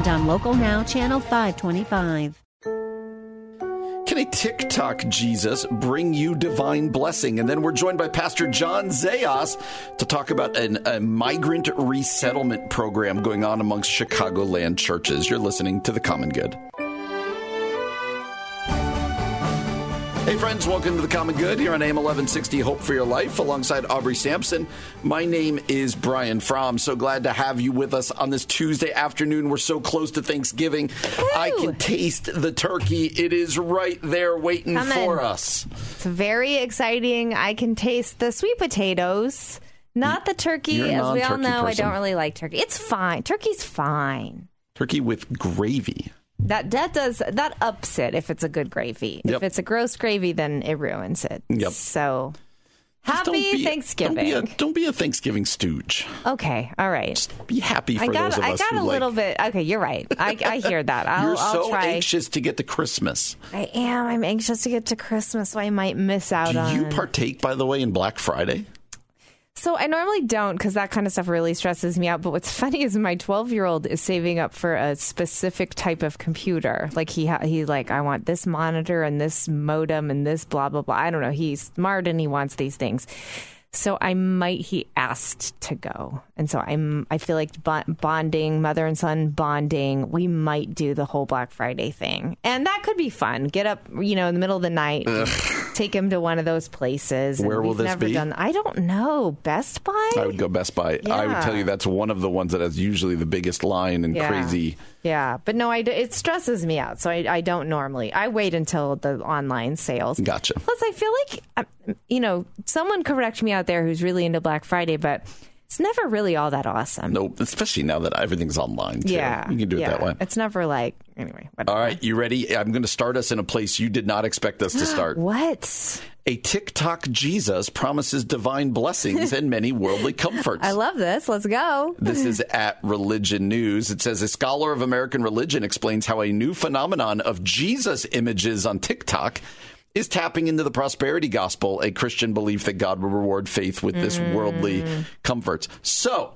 and on Local Now, Channel 525. Can a TikTok Jesus bring you divine blessing? And then we're joined by Pastor John Zayas to talk about an, a migrant resettlement program going on amongst Chicagoland churches. You're listening to The Common Good. Hey, friends, welcome to the Common Good here on AM 1160 Hope for Your Life alongside Aubrey Sampson. My name is Brian Fromm. So glad to have you with us on this Tuesday afternoon. We're so close to Thanksgiving. Woo! I can taste the turkey. It is right there waiting Coming. for us. It's very exciting. I can taste the sweet potatoes, not the turkey. As we all know, I don't really like turkey. It's fine. Turkey's fine. Turkey with gravy. That that does that ups it if it's a good gravy. Yep. If it's a gross gravy, then it ruins it. Yep. So Just don't happy be- Thanksgiving. Don't be, a, don't be a Thanksgiving stooge. okay, all right. Be happy for I got those of I us got who a like. little bit. Okay, you're right. I, I hear that. I'll, You're I'll so try. anxious to get to Christmas. I am. I'm anxious to get to Christmas, so I might miss out Do on. you partake, by the way, in Black Friday? So I normally don't because that kind of stuff really stresses me out. But what's funny is my 12 year old is saving up for a specific type of computer. Like he ha- he's like, I want this monitor and this modem and this blah blah blah. I don't know. He's smart and he wants these things. So I might. He asked to go, and so I'm. I feel like bonding, mother and son bonding. We might do the whole Black Friday thing, and that could be fun. Get up, you know, in the middle of the night, take him to one of those places. and Where will we've this never be? Done, I don't know. Best Buy. I would go Best Buy. I would tell you that's one of the ones that has usually the biggest line and Yeah. crazy. Yeah, but no, I it stresses me out, so I, I don't normally. I wait until the online sales. Gotcha. Plus, I feel like um, you know someone correct me out there who's really into Black Friday, but it's never really all that awesome. No, especially now that everything's online. Too. Yeah, you can do it yeah. that way. It's never like anyway. Whatever. All right, you ready? I'm going to start us in a place you did not expect us to start. What? A TikTok Jesus promises divine blessings and many worldly comforts. I love this. Let's go. This is at Religion News. It says a scholar of American religion explains how a new phenomenon of Jesus images on TikTok is tapping into the prosperity gospel, a Christian belief that God will reward faith with this worldly comforts. So,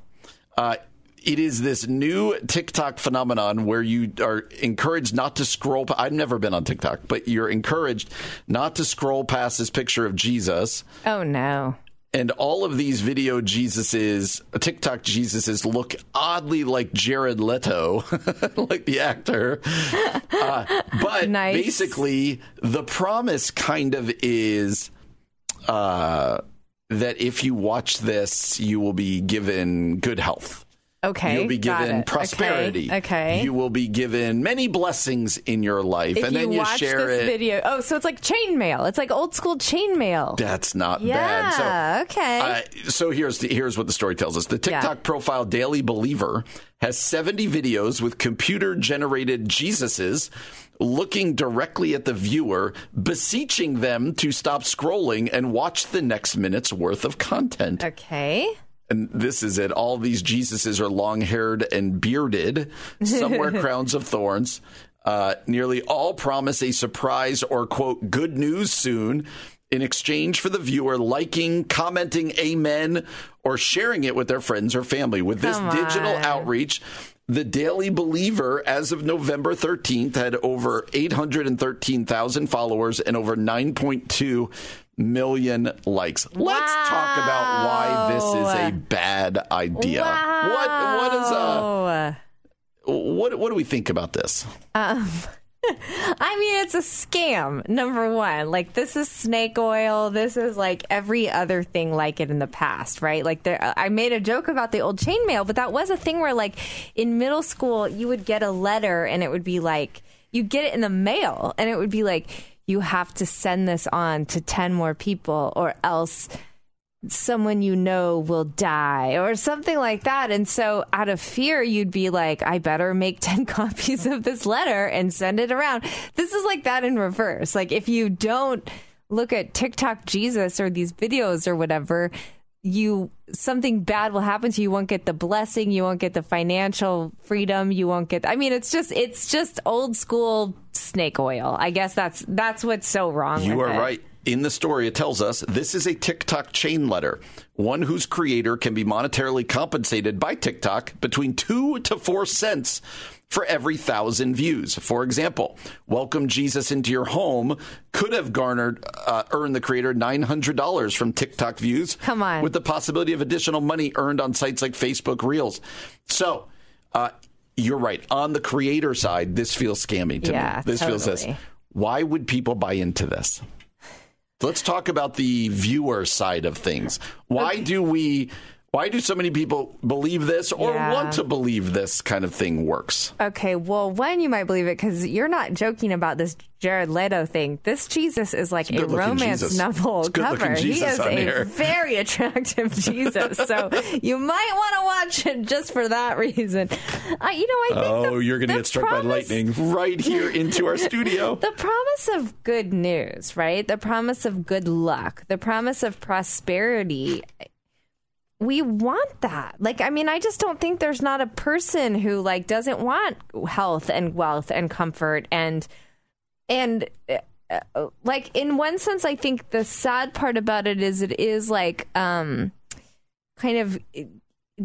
uh, it is this new TikTok phenomenon where you are encouraged not to scroll. I've never been on TikTok, but you're encouraged not to scroll past this picture of Jesus Oh no. and all of these video Jesuses, TikTok Jesuses, look oddly like Jared Leto, like the actor. Uh, but Nice. basically, the promise kind of is uh, that if you watch this, you will be given good health. Okay. You'll be given it. prosperity. Okay. okay. You will be given many blessings in your life, if and then you you watch share this it. video, oh, so it's like chainmail. It's like old school chainmail. That's not Yeah. bad. So, okay. Uh, so here's the, here's what the story tells us. The TikTok Yeah. profile Daily Believer has 70 videos with computer generated Jesuses looking directly at the viewer, beseeching them to stop scrolling and watch the next minute's worth of content. okay. And this is it. All these Jesuses are long haired and bearded. Some wear crowns of thorns. Uh, nearly all promise a surprise or, quote, good news soon in exchange for the viewer liking, commenting amen, or sharing it with their friends or family. With this Come digital on. outreach, the Daily Believer, as of November 13th, had over 813,000 followers and over 9.2 million likes. Let's talk about why this is a bad idea. What what is uh Wow. what what do we think about this? Um, I mean, it's a scam. Number one, like this is snake oil. This is like every other thing like it in the past, right? Like there, I made a joke about the old chainmail, but that was a thing where, like, in middle school, you would get a letter and it would be like you get it in the mail, and it would be like you have to send this on to ten more people, or else someone you know will die or something like that. And so out of fear, you'd be like, I better make 10 copies of this letter and send it around. This is like that in reverse. Like if you don't look at TikTok Jesus or these videos or whatever, you something bad will happen to you. You won't get the blessing. You won't get the financial freedom. You won't get. I mean, it's just it's just old school snake oil. I guess that's that's what's so wrong. You are it. right. In the story, it tells us this is a TikTok chain letter, one whose creator can be monetarily compensated by TikTok between two to four cents for every thousand views. For example, Welcome Jesus into Your Home could have garnered, uh, earned the creator $900 from TikTok views. Come on. With the possibility of additional money earned on sites like Facebook Reels. So, uh, you're right. On the creator side, this feels scammy to Yeah, me. This feels this. Why would people buy into this? Let's talk about the viewer side of things. Why do we why do so many people believe this or Yeah. want to believe this kind of thing works? Okay, well, when you might believe it, because you're not joking about this Jared Leto thing. This Jesus is like a romance Jesus. novel cover. he is on a here. very attractive Jesus, so you might want to watch it just for that reason. Uh, you know, I think Oh, the- you're going to get struck promise- by lightning right here into our studio. The promise of good news, right? The promise of good luck, the promise of prosperity. We want that. Like, I mean, I just don't think there's not a person who like doesn't want health and wealth and comfort and and uh, like in one sense, I think the sad part about it is it is like um kind of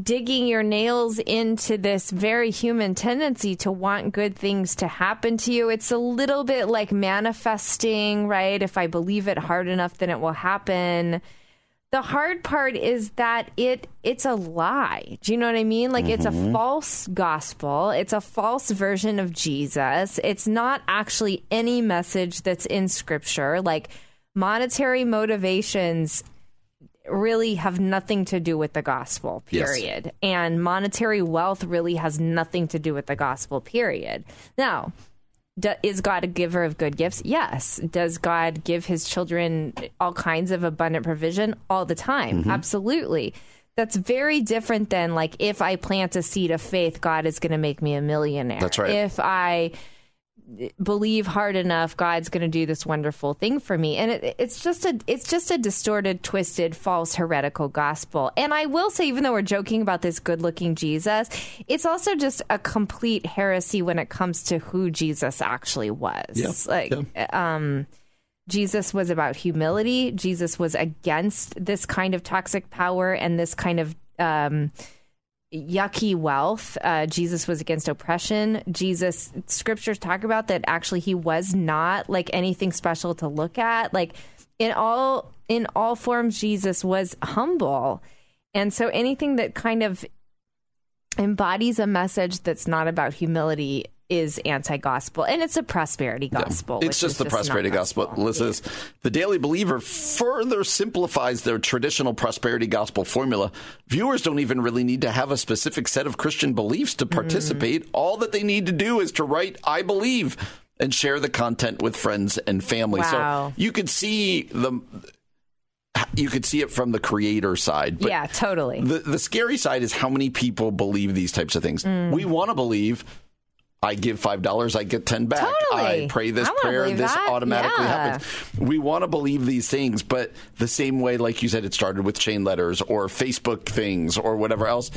digging your nails into this very human tendency to want good things to happen to you. It's a little bit like manifesting, right? If I believe it hard enough, then it will happen. The hard part is that it it's a lie. Do you know what I mean? Like it's a mm-hmm. false gospel. It's a false version of Jesus. It's not actually any message that's in scripture. Like monetary motivations really have nothing to do with the gospel, Yes. period. And monetary wealth really has nothing to do with the gospel, period. Now, do, is God a giver of good gifts? Yes. Does God give his children all kinds of abundant provision all the time? Mm-hmm. Absolutely. That's very different than like if I plant a seed of faith, God is going to make me a millionaire. That's right. If I believe hard enough god's going to do this wonderful thing for me. And it, it's just a it's just a distorted twisted false heretical gospel. And i will say even though we're joking about this good looking jesus it's also just a complete heresy when it comes to who jesus actually was. Yeah, like um Jesus was about humility. Jesus was against this kind of toxic power and this kind of um, yucky wealth. Uh, Jesus was against oppression. Jesus, scriptures talk about that actually he was not like anything special to look at. Like in all in all forms, Jesus was humble, and so anything that kind of embodies a message that's not about humility is anti-gospel and it's a prosperity gospel It's just the not prosperity gospel. Listen, the Daily Believer further simplifies their traditional prosperity gospel formula. Viewers don't even really need to have a specific set of Christian beliefs to participate. Mm. All that they need to do is to write, I believe, and share the content with friends and family. Wow. So you could see the. You could see it from the creator side. But yeah totally the the scary side is how many people believe these types of things. Mm. We want to believe. I give five dollars, I get ten back. Totally. I pray this I prayer, this that. automatically Yeah. happens. We want to believe these things, but the same way, like you said, it started with chain letters or Facebook things or whatever else.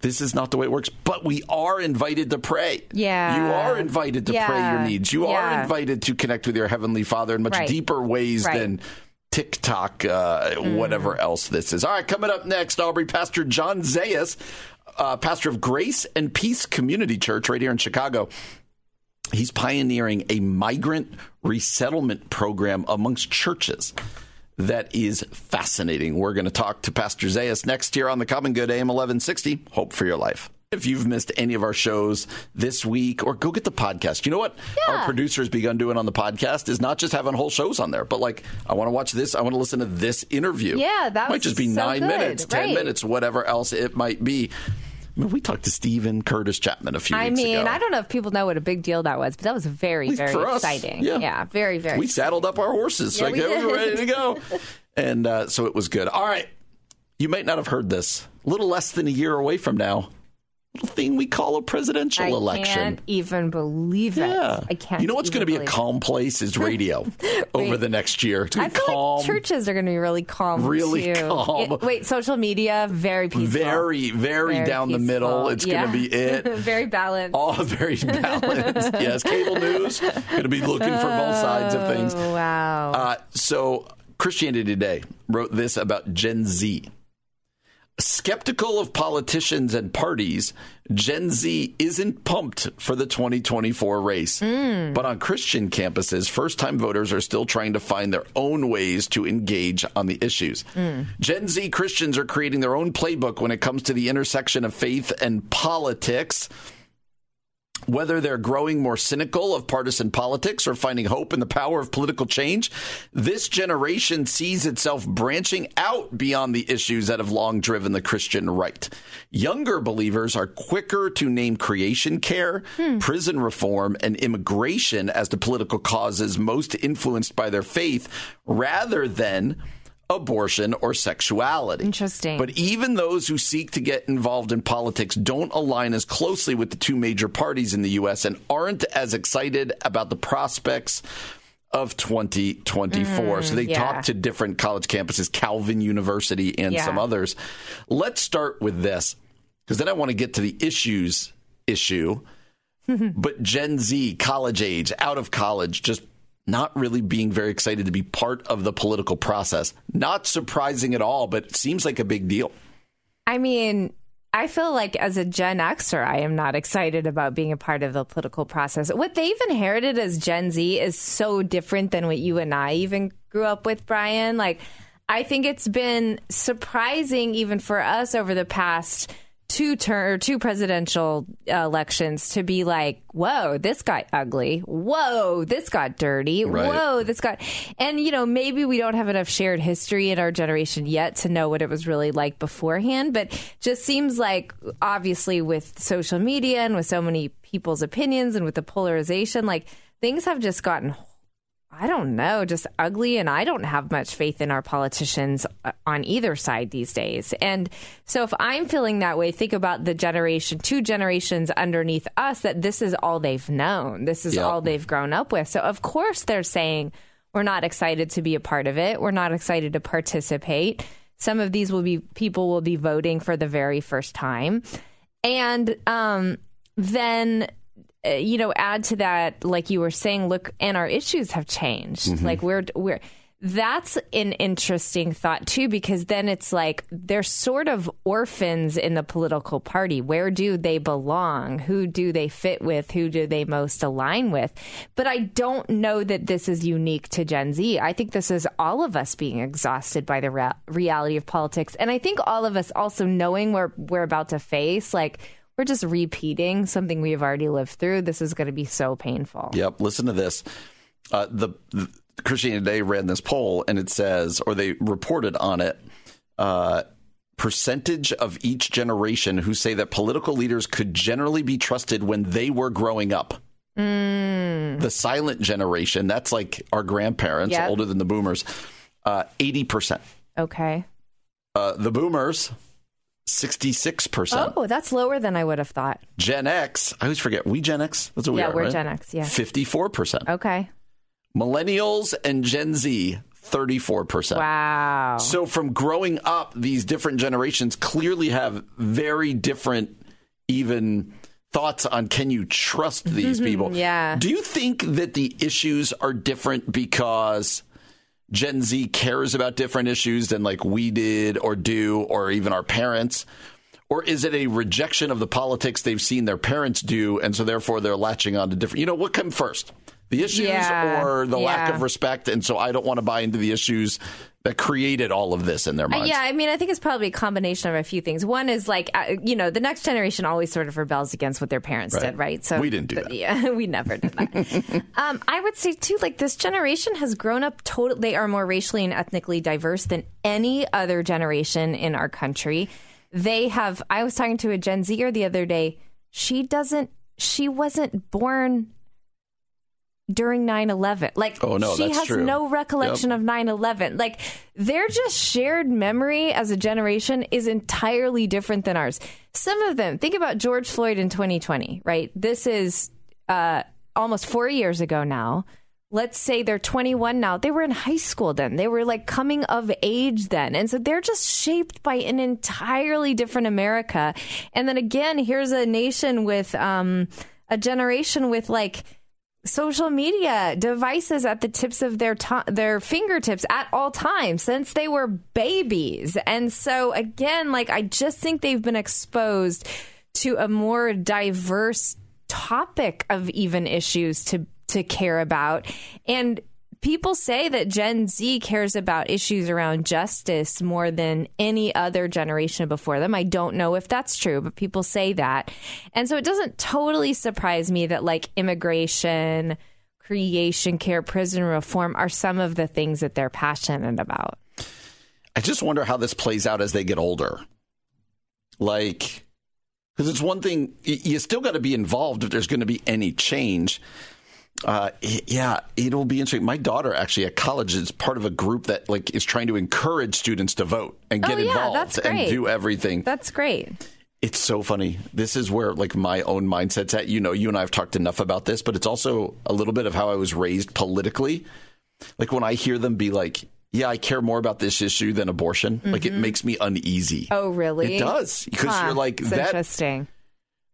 This is not the way it works, but we are invited to pray. Yeah. You are invited to pray your needs. You are invited to connect with your Heavenly Father in much Right. deeper ways Right. than TikTok, uh, whatever else this is. All right, coming up next, Aubrey, Pastor John Zayas, uh, pastor of Grace and Peace Community Church right here in Chicago. He's pioneering a migrant resettlement program amongst churches. That is fascinating. We're going to talk to Pastor Zayas next here on the Common Good AM 1160. Hope for your life. If you've missed any of our shows this week, or go get the podcast. You know what Yeah. our producers begun doing on the podcast is not just having whole shows on there, but like I want to watch this, I want to listen to this interview. Yeah, that might just be so nine good. minutes, ten Right. minutes, whatever else it might be. I mean, we talked to Steven Curtis Chapman a few I weeks mean, ago. I don't know if people know what a big deal that was, but that was very, very exciting. yeah. very, very. we saddled up our horses Yeah, like we we were ready to go and uh, so it was good all right You might not have heard this. A little less than a year away from now, little thing we call a presidential I election. can't even believe it. Yeah. I can't. You know what's going to be a calm place is radio over the next year. It's I feel calm. like churches are going to be really calm. Really too. calm. It- wait, social media very peaceful. very, very, Very down the middle. It's Yeah. going to be it. very balanced. All very balanced. yes, cable news going to be looking for both sides of things. Oh, wow. Uh, so, Christianity Today wrote this about Gen Z. Skeptical of politicians and parties, Gen Z isn't pumped for the 2024 race. Hmm. But on Christian campuses, first time voters are still trying to find their own ways to engage on the issues. Hmm. Gen Z Christians are creating their own playbook when it comes to the intersection of faith and politics whether they're growing more cynical of partisan politics or finding hope in the power of political change, this generation sees itself branching out beyond the issues that have long driven the Christian right. Younger believers are quicker to name creation care, hmm. prison reform, and immigration as the political causes most influenced by their faith rather than abortion or sexuality. Interesting. But even those who seek to get involved in politics don't align as closely with the two major parties in the U.S. and aren't as excited about the prospects of 2024. Mm, so they yeah. talked to different college campuses, Calvin University and Yeah. some others. Let's start with this because then I want to get to the issues issue. but Gen Z, college age, out of college, just not really being very excited to be part of the political process. Not surprising at all, but it seems like a big deal. I mean, I feel like as a Gen Xer, I am not excited about being a part of the political process. What they've inherited as Gen Z is so different than what you and I even grew up with, Brian. Like, I think it's been surprising even for us over the past two turn or two presidential uh, elections to be like, whoa, this got ugly. Whoa, this got dirty. Right. Whoa, this got, and you know, maybe we don't have enough shared history in our generation yet to know what it was really like beforehand, but just seems like obviously with social media and with so many people's opinions and with the polarization, like things have just gotten I don't know, just ugly. And I don't have much faith in our politicians uh, on either side these days. And so if I'm feeling that way, think about the generation, two generations underneath us, that this is all they've known. This is Yep. all they've grown up with. So of course they're saying, we're not excited to be a part of it. We're not excited to participate. Some of these will be people will be voting for the very first time. And um, then Uh, you know add to that like you were saying look and our issues have changed. Mm-hmm. Like we're we're that's an interesting thought too because then it's like they're sort of orphans in the political party. Where do they belong? Who do they fit with? Who do they most align with? But i don't know that this is unique to gen z. I think this is all of us being exhausted by the rea- reality of politics. And i think all of us also knowing where we're about to face like we're just repeating something we have already lived through. This is going to be so painful. Yep. Listen to this. Uh, the, the Christianity Today ran this poll, and it says, or they reported on it, uh, percentage of each generation who say that political leaders could generally be trusted when they were growing up. Mm. The silent generation, that's like our grandparents, Yep. older than the boomers, uh, 80%. Okay. Uh, the boomers, 66%. Oh, that's lower than I would have thought. Gen X, I always forget, we Gen X? That's what we are. yeah, we're right? Gen X. Yeah. 54%. Okay. Millennials and Gen Z, 34%. Wow. So from growing up, these different generations clearly have very different, even thoughts on can you trust these people? Mm-hmm. yeah. Do you think that the issues are different because Gen Z cares about different issues than like we did or do, or even our parents? Or is it a rejection of the politics they've seen their parents do, and so therefore they're latching on to different? You know, what come first, the issues Yeah, or the lack of respect? And so I don't want to buy into the issues that created all of this in their minds. yeah, I mean, I think it's probably a combination of a few things. One is like, uh, you know, the next generation always sort of rebels against what their parents Right. did, right? So We didn't do that. Yeah, we never did that. um, I would say too, like this generation has grown up. Total, they are more racially and ethnically diverse than any other generation in our country. They have. I was talking to a Gen Zer the other day. She doesn't. She wasn't born during 9-11 like Oh, no, she has true. no recollection Yep. of 9-11 like their just shared memory as a generation is entirely different than ours. Some of them think about george floyd in 2020 right? This is uh, almost four years ago now. Let's say they're 21 now. They were in high school then. They were like coming of age then. And so they're just shaped by an entirely different america. And then again here's a nation with um, a generation with like social media devices at the tips of their to- their fingertips at all times since they were babies. And so again, like I just think they've been exposed to a more diverse topic of even issues to to care about and people say that Gen Z cares about issues around justice more than any other generation before them. I don't know if that's true, but people say that. And so it doesn't totally surprise me that like immigration, creation care, prison reform are some of the things that they're passionate about. I just wonder how this plays out as they get older. Like, because it's one thing, you still got to be involved if there's going to be any change. Uh, yeah, it'll be interesting. My daughter actually at college is part of a group that like is trying to encourage students to vote and Oh, get yeah, involved that's and do everything. That's great. It's so funny. This is where like my own mindset's at. You know, you and I have talked enough about this, but it's also a little bit of how I was raised politically. Like when I hear them be like, "Yeah, I care more about this issue than abortion," like it makes me uneasy. Oh, really? It does because Huh, you're like it's that. Interesting.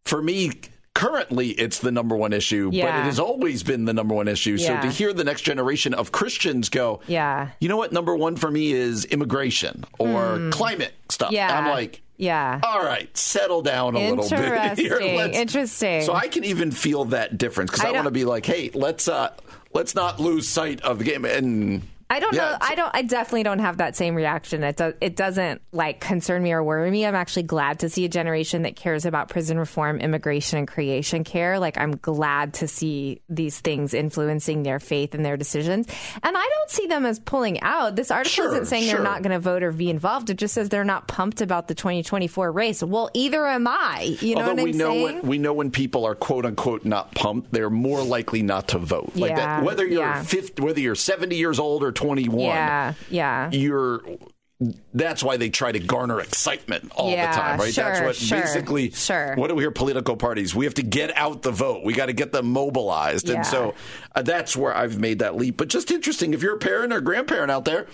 For me, currently, it's the number one issue, but it has always been the number one issue. So to hear the next generation of Christians go, Yeah. you know what? Number one for me is immigration or climate stuff. Yeah. I'm like, Yeah. all right, settle down a little bit here. Let's- Interesting. So I can even feel that difference because I I, want to be like, hey, let's uh, let's not lose sight of the game. And I don't Yeah, know. I don't. I definitely don't have that same reaction. It does. It doesn't like concern me or worry me. I'm actually glad to see a generation that cares about prison reform, immigration, and creation care. Like I'm glad to see these things influencing their faith and their decisions. And I don't see them as pulling out. This article Sure, isn't saying sure. they're not going to vote or be involved. It just says they're not pumped about the 2024 race. Well, either am I. You know although what we I'm know saying? when we know when people are quote unquote not pumped, they're more likely not to vote. Like Yeah, that, whether you're yeah. 50, whether you're 70 years old or 21. yeah. Yeah. you're that's why they try to garner excitement all Yeah, the time, right? that's what sure, basically sure. what do we hear political parties? We have to get out the vote. We got to get them mobilized. Yeah. And so uh, that's where I've made that leap. But just interesting if you're a parent or grandparent out there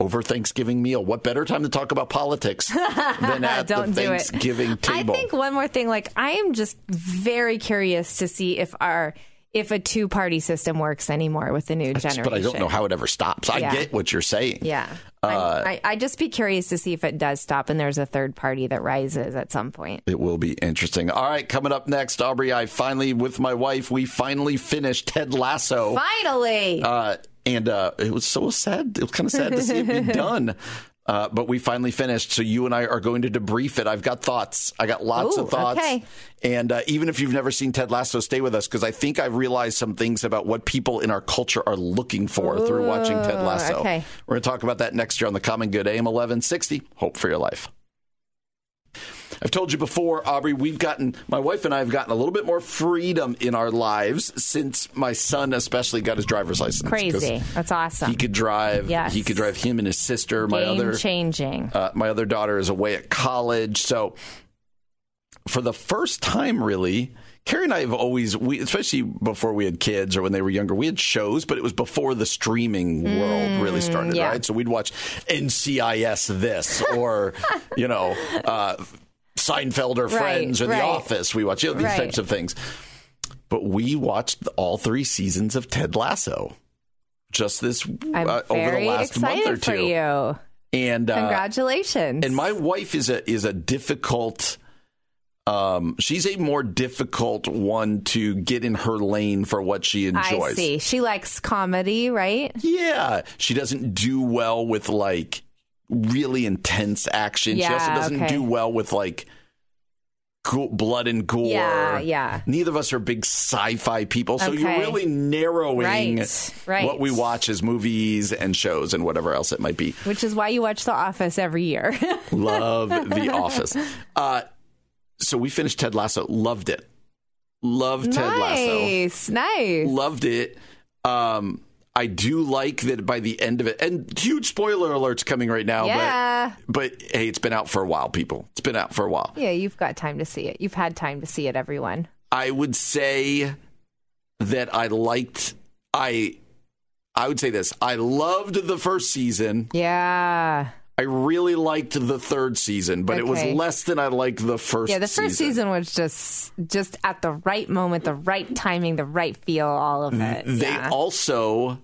over Thanksgiving meal, what better time to talk about politics than at Don't the. Thanksgiving table? I think one more thing, like I am just very curious to see if our if a two party system works anymore with the new generation. but I don't know how it ever stops. I Yeah. get what you're saying. Yeah, Uh, I I just be curious to see if it does stop and there's a third party that rises at some point. It will be interesting. All right, coming up next, Aubrey, I finally, with my wife, we finally finished Ted Lasso. Finally, Uh, and uh, it was so sad. It was kind of sad to see it be done. Uh, but we finally finished. So you and I are going to debrief it. I've got thoughts. I got lots Ooh, of thoughts. okay. And uh, even if you've never seen Ted Lasso, stay with us because I think I've realized some things about what people in our culture are looking for through watching Ted Lasso. okay. We're going to talk about that next year on the Common Good AM 1160. Hope for your life. I've told you before, Aubrey, we've gotten, my wife and I have gotten a little bit more freedom in our lives since my son, especially, got his driver's license. crazy. That's awesome. He could drive. Yes. He could drive him and his sister. My Game other, changing. uh, my other daughter is away at college. So, for the first time, really, Carrie and I have always, we, especially before we had kids or when they were younger, we had shows, but it was before the streaming world really started, Mm, yeah. right? So we'd watch NCIS this or, you know, uh, Seinfeld or Right, Friends or right. The Office. We watch, you know, these Right. types of things. But we watched all three seasons of Ted Lasso just this uh, over the last month or two. for you. And uh, Congratulations. and my wife is a is a difficult. Um, she's a more difficult one to get in her lane for what she enjoys. I see. She likes comedy, right? Yeah, she doesn't do well with like really intense action. she also doesn't okay. do well with like go- blood and gore. Yeah, yeah. Neither of us are big sci-fi people, so you're really narrowing Right, right. what we watch as movies and shows and whatever else it might be. Which is why you watch The Office every year. Love The Office. Uh, so we finished Ted Lasso. Loved it. Loved Ted Lasso. Nice, nice. Loved it. Um, I do like that by the end of it, and huge spoiler alerts coming right now. Yeah. But, but hey, it's been out for a while, people. It's been out for a while. Yeah, you've got time to see it. You've had time to see it, everyone. I would say that I liked I I would say this. I loved the first season. Yeah. I really liked the third season, but it was less than I liked the first Yeah, the first season was just just at the right moment, the right timing, the right feel, all of it. They yeah. also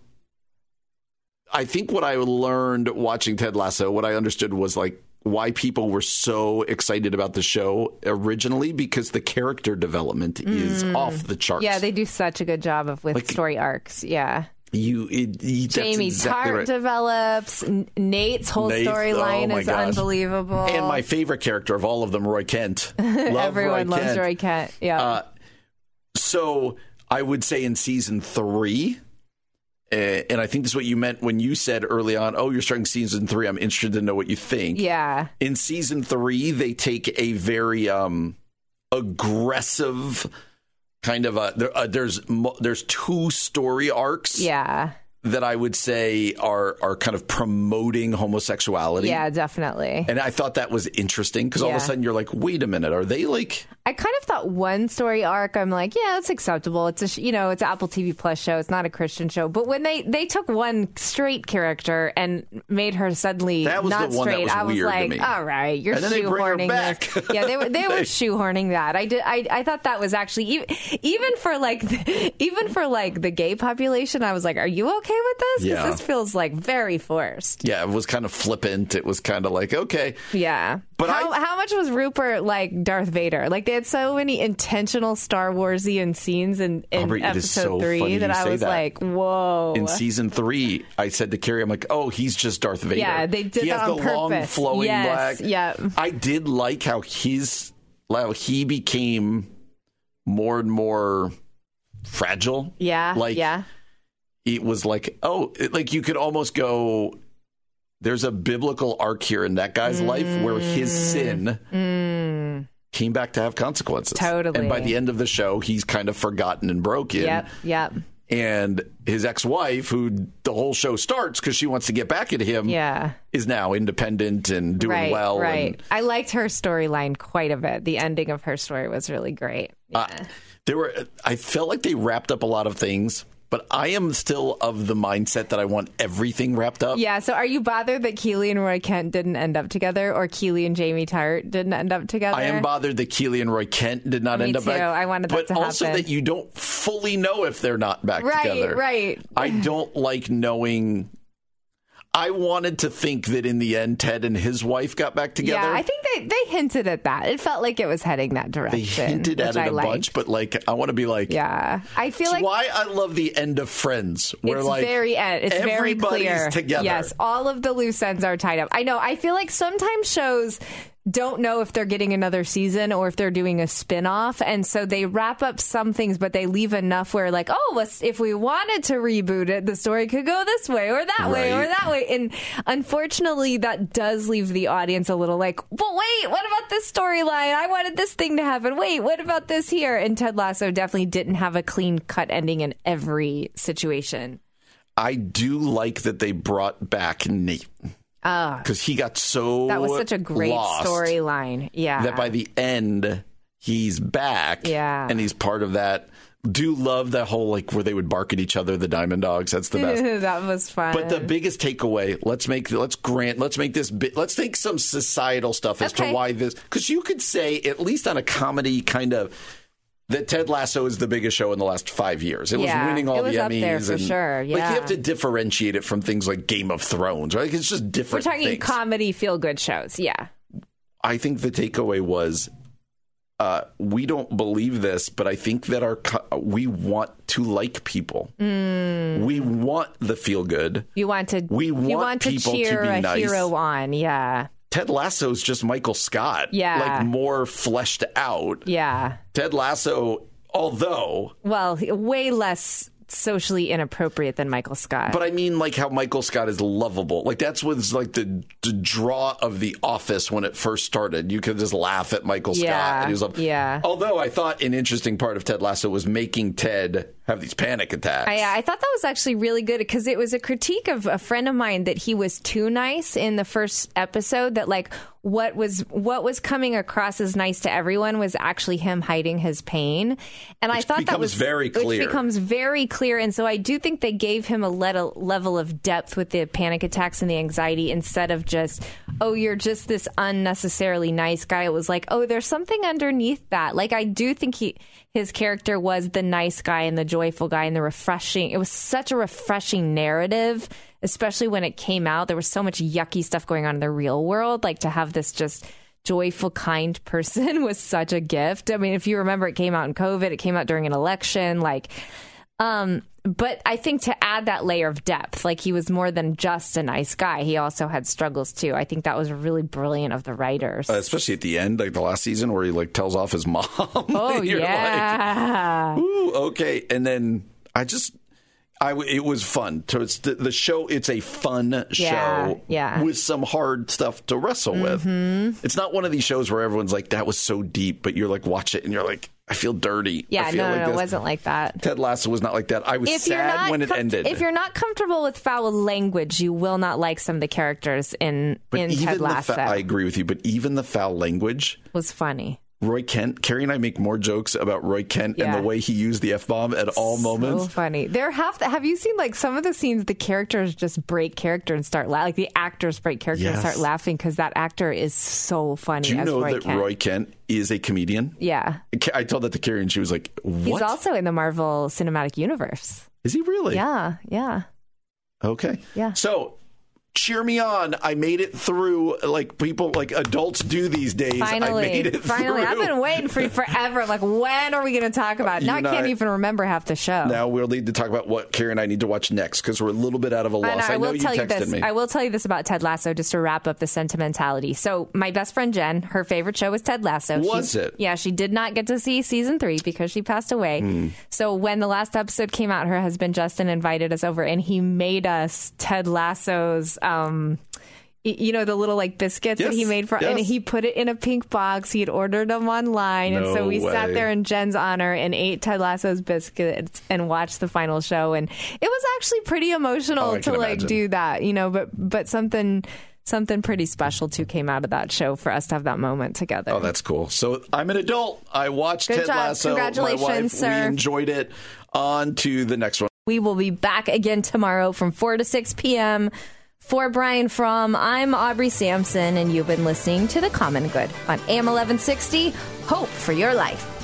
I think what I learned watching Ted Lasso, what I understood was like why people were so excited about the show originally because the character development is off the charts. Mm. yeah, they do such a good job of with Like- story arcs. Yeah. You it, Jamie exactly Tartt right. develops. Nate's whole storyline oh is gosh. unbelievable. and my favorite character of all of them, Roy Kent. Love Everyone Roy loves Kent. Roy Kent. Yeah. Uh, So I would say in season three, uh, and I think this is what you meant when you said early on, "Oh, you're starting season three. I'm interested to know what you think." yeah. In season three, they take a very um, aggressive kind of a. There, uh, there's there's two story arcs Yeah. That I would say are are kind of promoting homosexuality. Yeah, definitely. And I thought that was interesting because all of a sudden you're like, wait a minute, are they like I kind of thought one story arc. I'm like, yeah, it's acceptable. It's a sh- you know, it's an Apple TV Plus show. It's not a Christian show. But when they they took one straight character and made her suddenly That was not the one that straight, was I was like, all right, you're And then they bring her shoehorning this. Yeah, they were they were shoehorning that. I did. I I thought that was actually even even for like the, even for like the gay population. I was like, are you okay with this? Because Yeah. this feels like very forced. Yeah, it was kind of flippant. It was kind of like, okay. Yeah. But how, I- how much was Rupert like Darth Vader? Like they had so many intentional Star Warsian scenes in, in episode so three that I was that. like, whoa. In season three, I said to Carrie, I'm like, oh, he's just Darth Vader. Yeah, they did he that has on the long flowing Yes, black. yeah. I did like how his how he became more and more fragile. yeah. like yeah. It was like, oh, it, like you could almost go. There's a biblical arc here in that guy's life where his sin came back to have consequences. Mm. Totally. And by the end of the show, he's kind of forgotten and broken. Yep. Yep. And his ex-wife, who the whole show starts because she wants to get back at him, Yeah. is now independent and doing right. well. right. And, I liked her storyline quite a bit. The ending of her story was really great. uh, there were, I felt like they wrapped up a lot of things, but I am still of the mindset that I want everything wrapped up. Yeah, so are you bothered that Keeley and Roy Kent didn't end up together or Keeley and Jamie Tartt didn't end up together? I am bothered that Keeley and Roy Kent did not Me end up too. back. I wanted that but to also that you don't fully know if they're not back Right, together. right. I don't like knowing. I wanted to think that in the end, Ted and his wife got back together. Yeah, I think they, they hinted at that. It felt like it was heading that direction. they hinted at it I a liked. bunch, but like I want to be like, Yeah, I feel It's like why I love the end of Friends, where it's like very end. It's very clear. together. Yes, all of the loose ends are tied up. I know. I feel like sometimes shows don't know if they're getting another season or if they're doing a spin-off. And so they wrap up some things but they leave enough where like oh if we wanted to reboot it the story could go this way or that way or that way. And unfortunately that does leave the audience a little like but wait what about this storyline? I wanted this thing to happen. Wait what about this here? And ted lasso definitely didn't have a clean cut ending in every situation. I do like that they brought back Nate. Because he got so That was such a great storyline. Yeah. that by the end he's back. Yeah. and he's part of that. Do love that whole like where they would bark at each other, the Diamond Dogs. That's the best. that was fun. But the biggest takeaway, let's make let's grant let's make this bit let's take some societal stuff as Okay. to why this because you could say at least on a comedy kind of that Ted Lasso is the biggest show in the last five years. It Yeah, was winning all the Emmys. and, sure, Like you have to differentiate it from things like Game of Thrones, right? Like, it's just different. We're talking things. comedy feel good shows. Yeah. I think the takeaway was uh, we don't believe this, but I think that our co- we want to like people. Mm. We want the feel good. You want to We you want want to people to cheer be a nice. hero on. Yeah. Ted Lasso's just Michael Scott. Yeah. like more fleshed out. Yeah. Ted Lasso, although Well, way less socially inappropriate than Michael Scott. But I mean, like how Michael Scott is lovable. Like that's was like the, the draw of The Office when it first started. You could just laugh at Michael Scott. Yeah, And he was like, yeah. Although I thought an interesting part of Ted Lasso was making Ted have these panic attacks. I, I thought that was actually really good because it was a critique of a friend of mine that he was too nice in the first episode. That like what was what was coming across as nice to everyone was actually him hiding his pain, and I thought that was very clear. Which becomes very clear, and so I do think they gave him a le- level of depth with the panic attacks and the anxiety instead of just oh you're just this unnecessarily nice guy. It was like oh there's something underneath that. Like I do think he his character was the nice guy and the joyful guy and the refreshing. It was such a refreshing narrative, especially when it came out. There was so much yucky stuff going on in the real world. Like to have this just joyful, kind person was such a gift. I mean, if you remember, it came out in COVID, it came out during an election. Like, um, but I think to add that layer of depth, like he was more than just a nice guy. He also had struggles too. I think that was really brilliant of the writers. Uh, especially at the end, like the last season, where he like tells off his mom. oh You're yeah. Like, Ooh, okay. And then I just, I w- it was fun. So it's the, the show. It's a fun Yeah, show, yeah. with some hard stuff to wrestle with. Mm-hmm. It's not one of these shows where everyone's like, "That was so deep," but you're like, watch it, and you're like, "I feel dirty." yeah, I feel no, like no, it wasn't like that. Ted Lasso was not like that. I was if sad when it com- ended. If you're not comfortable with foul language, you will not like some of the characters in but in Ted the Lasso. fa- I agree with you, but even the foul language. was funny. Roy Kent, Carrie and I make more jokes about Roy Kent and the way he used the f bomb at all moments. So funny. There have have you seen like some of the scenes the characters just break character and start laughing. Like the actors break character and start laughing because that actor is so funny. Do you as know Roy that Kent. Roy Kent is a comedian? Yeah, I told that to Carrie, and she was like, "What? he's also in the Marvel Cinematic Universe. is he really? Yeah, yeah. Okay. Yeah. So." Cheer me on! I made it through. Like people, like adults do these days. I Finally, made it finally, through. I've been waiting for you forever. Like, when are we going to talk about? it? You Now I can't I- even remember half the show. Now we'll need to talk about what Carrie and I need to watch next because we're a little bit out of a loss. And I, I, will you tell you texted this. me. I will tell you this about Ted Lasso just to wrap up the sentimentality. So my best friend Jen, her favorite show was Ted Lasso. Was She- it? Yeah, she did not get to see season three because she passed away. Hmm. So when the last episode came out, her husband Justin invited us over and he made us Ted Lasso's. Um, you know the little like biscuits that he made for, and he put it in a pink box. He had ordered them online, and so No we sat there in Jen's honor and ate Ted Lasso's biscuits and watched the final show. And it was actually pretty emotional Oh, to like imagine. do that, you know. But but something something pretty special too came out of that show for us to have that moment together. Oh, that's cool. So I'm an adult. I watched Good Ted job. Lasso. My Congratulations, wife, sir. We enjoyed it. On to the next one. we will be back again tomorrow from four to six p.m. For Brian Fromm, I'm Aubrey Sampson, and you've been listening to The Common Good on AM 1160. Hope for your life.